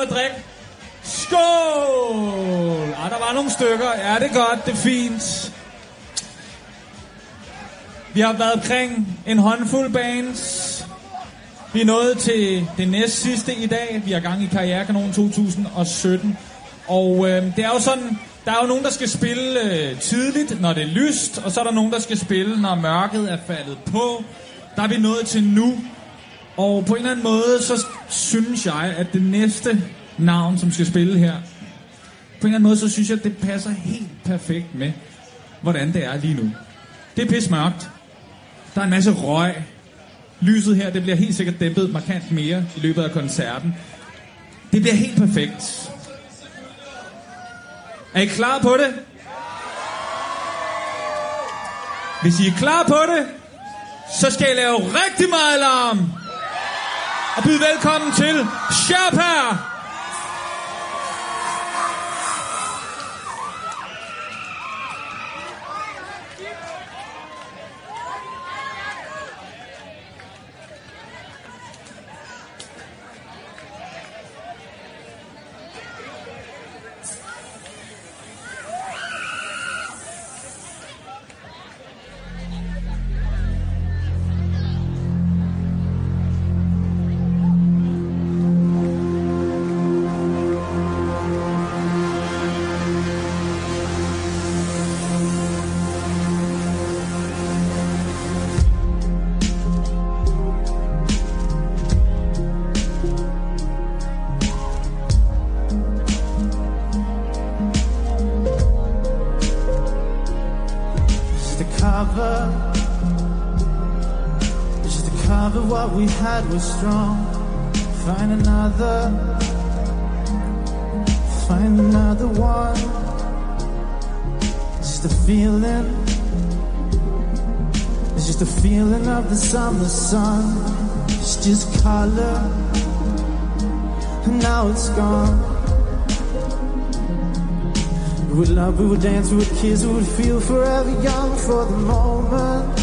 Noget at drikke. Skål! Ah, der var nogle stykker. Ja, det er godt, det er fint. Vi har været omkring en håndfuld bands. Vi er nået til det næst sidste i dag. Vi er gang i Karrierekanonen 2017. Og øh, det er jo sådan, der er jo nogen, der skal spille øh, tidligt, når det er lyst, og så er der nogen, der skal spille, når mørket er faldet på. Der er vi nået til nu. Og på en eller anden måde, så synes jeg, at det næste navn, som skal spille her, på en eller anden måde, så synes jeg, at det passer helt perfekt med, hvordan det er lige nu. Det er pis mørkt. Der er en masse røg. Lyset her, det bliver helt sikkert dæmpet markant mere i løbet af koncerten. Det bliver helt perfekt. Er I klar på det? Hvis I er klar på det, så skal I lave rigtig meget alarm. Og byde velkommen til Sherpa! Had was strong. Find another. Find another one. It's just a feeling. It's just a feeling of the summer sun. It's just color. And now it's gone. We would love, we would dance, we would kiss, we would feel forever young for the moment.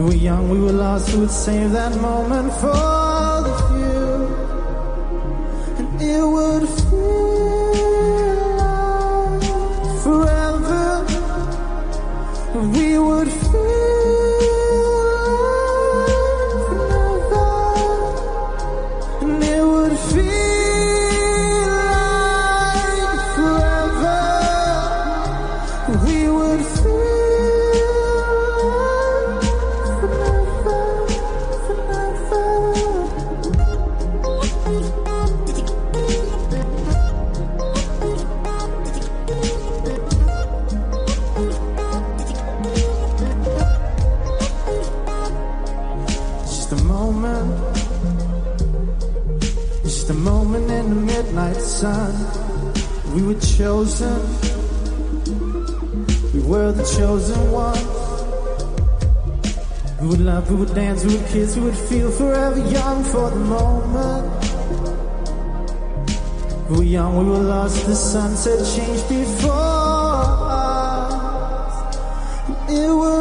We were young, we were lost, would save that moment for just a moment in the midnight sun. We were chosen. We were the chosen ones. We would love, we would dance, we would kiss, we would feel forever young for the moment. We were young, we were lost, the sunset changed before us. It would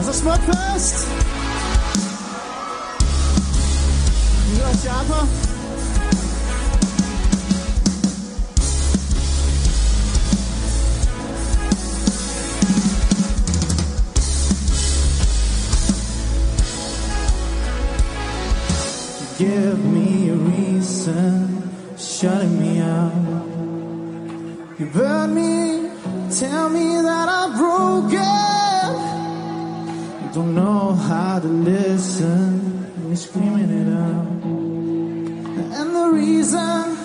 Das ist Smodfest! Miłość Jadła. Give me a reason, shutting me out. You burn me, tell me that I'm broken. Don't know how to listen, you're screaming it out. And the reason,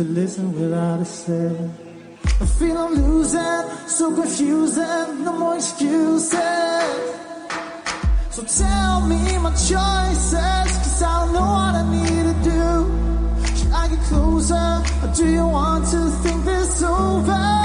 to listen without a say. I feel I'm losing, so confusing, no more excuses. So tell me my choices, cause I don't know what I need to do. Should I get closer, or do you want to think this over?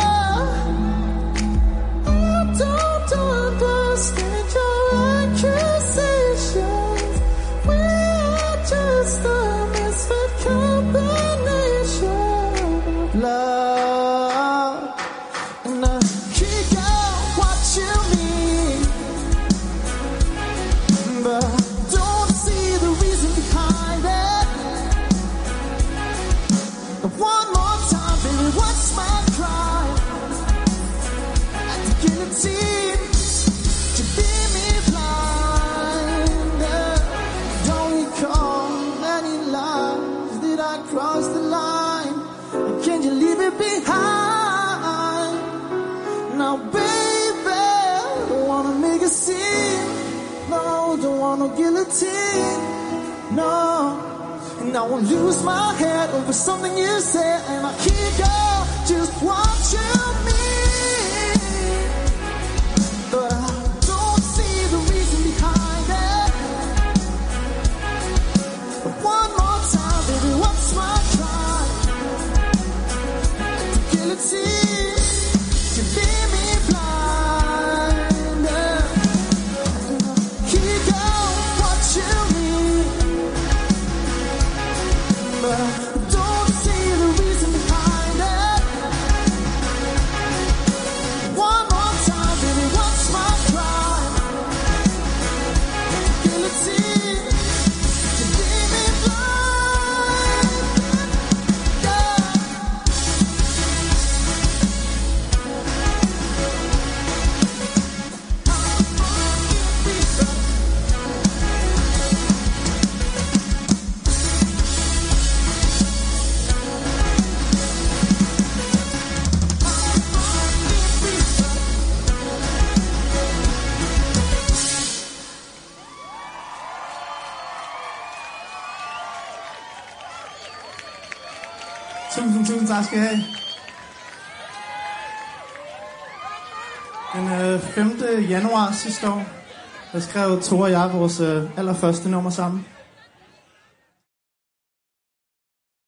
Don't want no guillotine. No, and I won't lose my head over something you said, and I keep going just what you mean. But I don't see Tusind, tusind tak skal I have. Den øh, 5. januar sidste år, der skrev Tore og jeg vores øh, allerførste nummer sammen.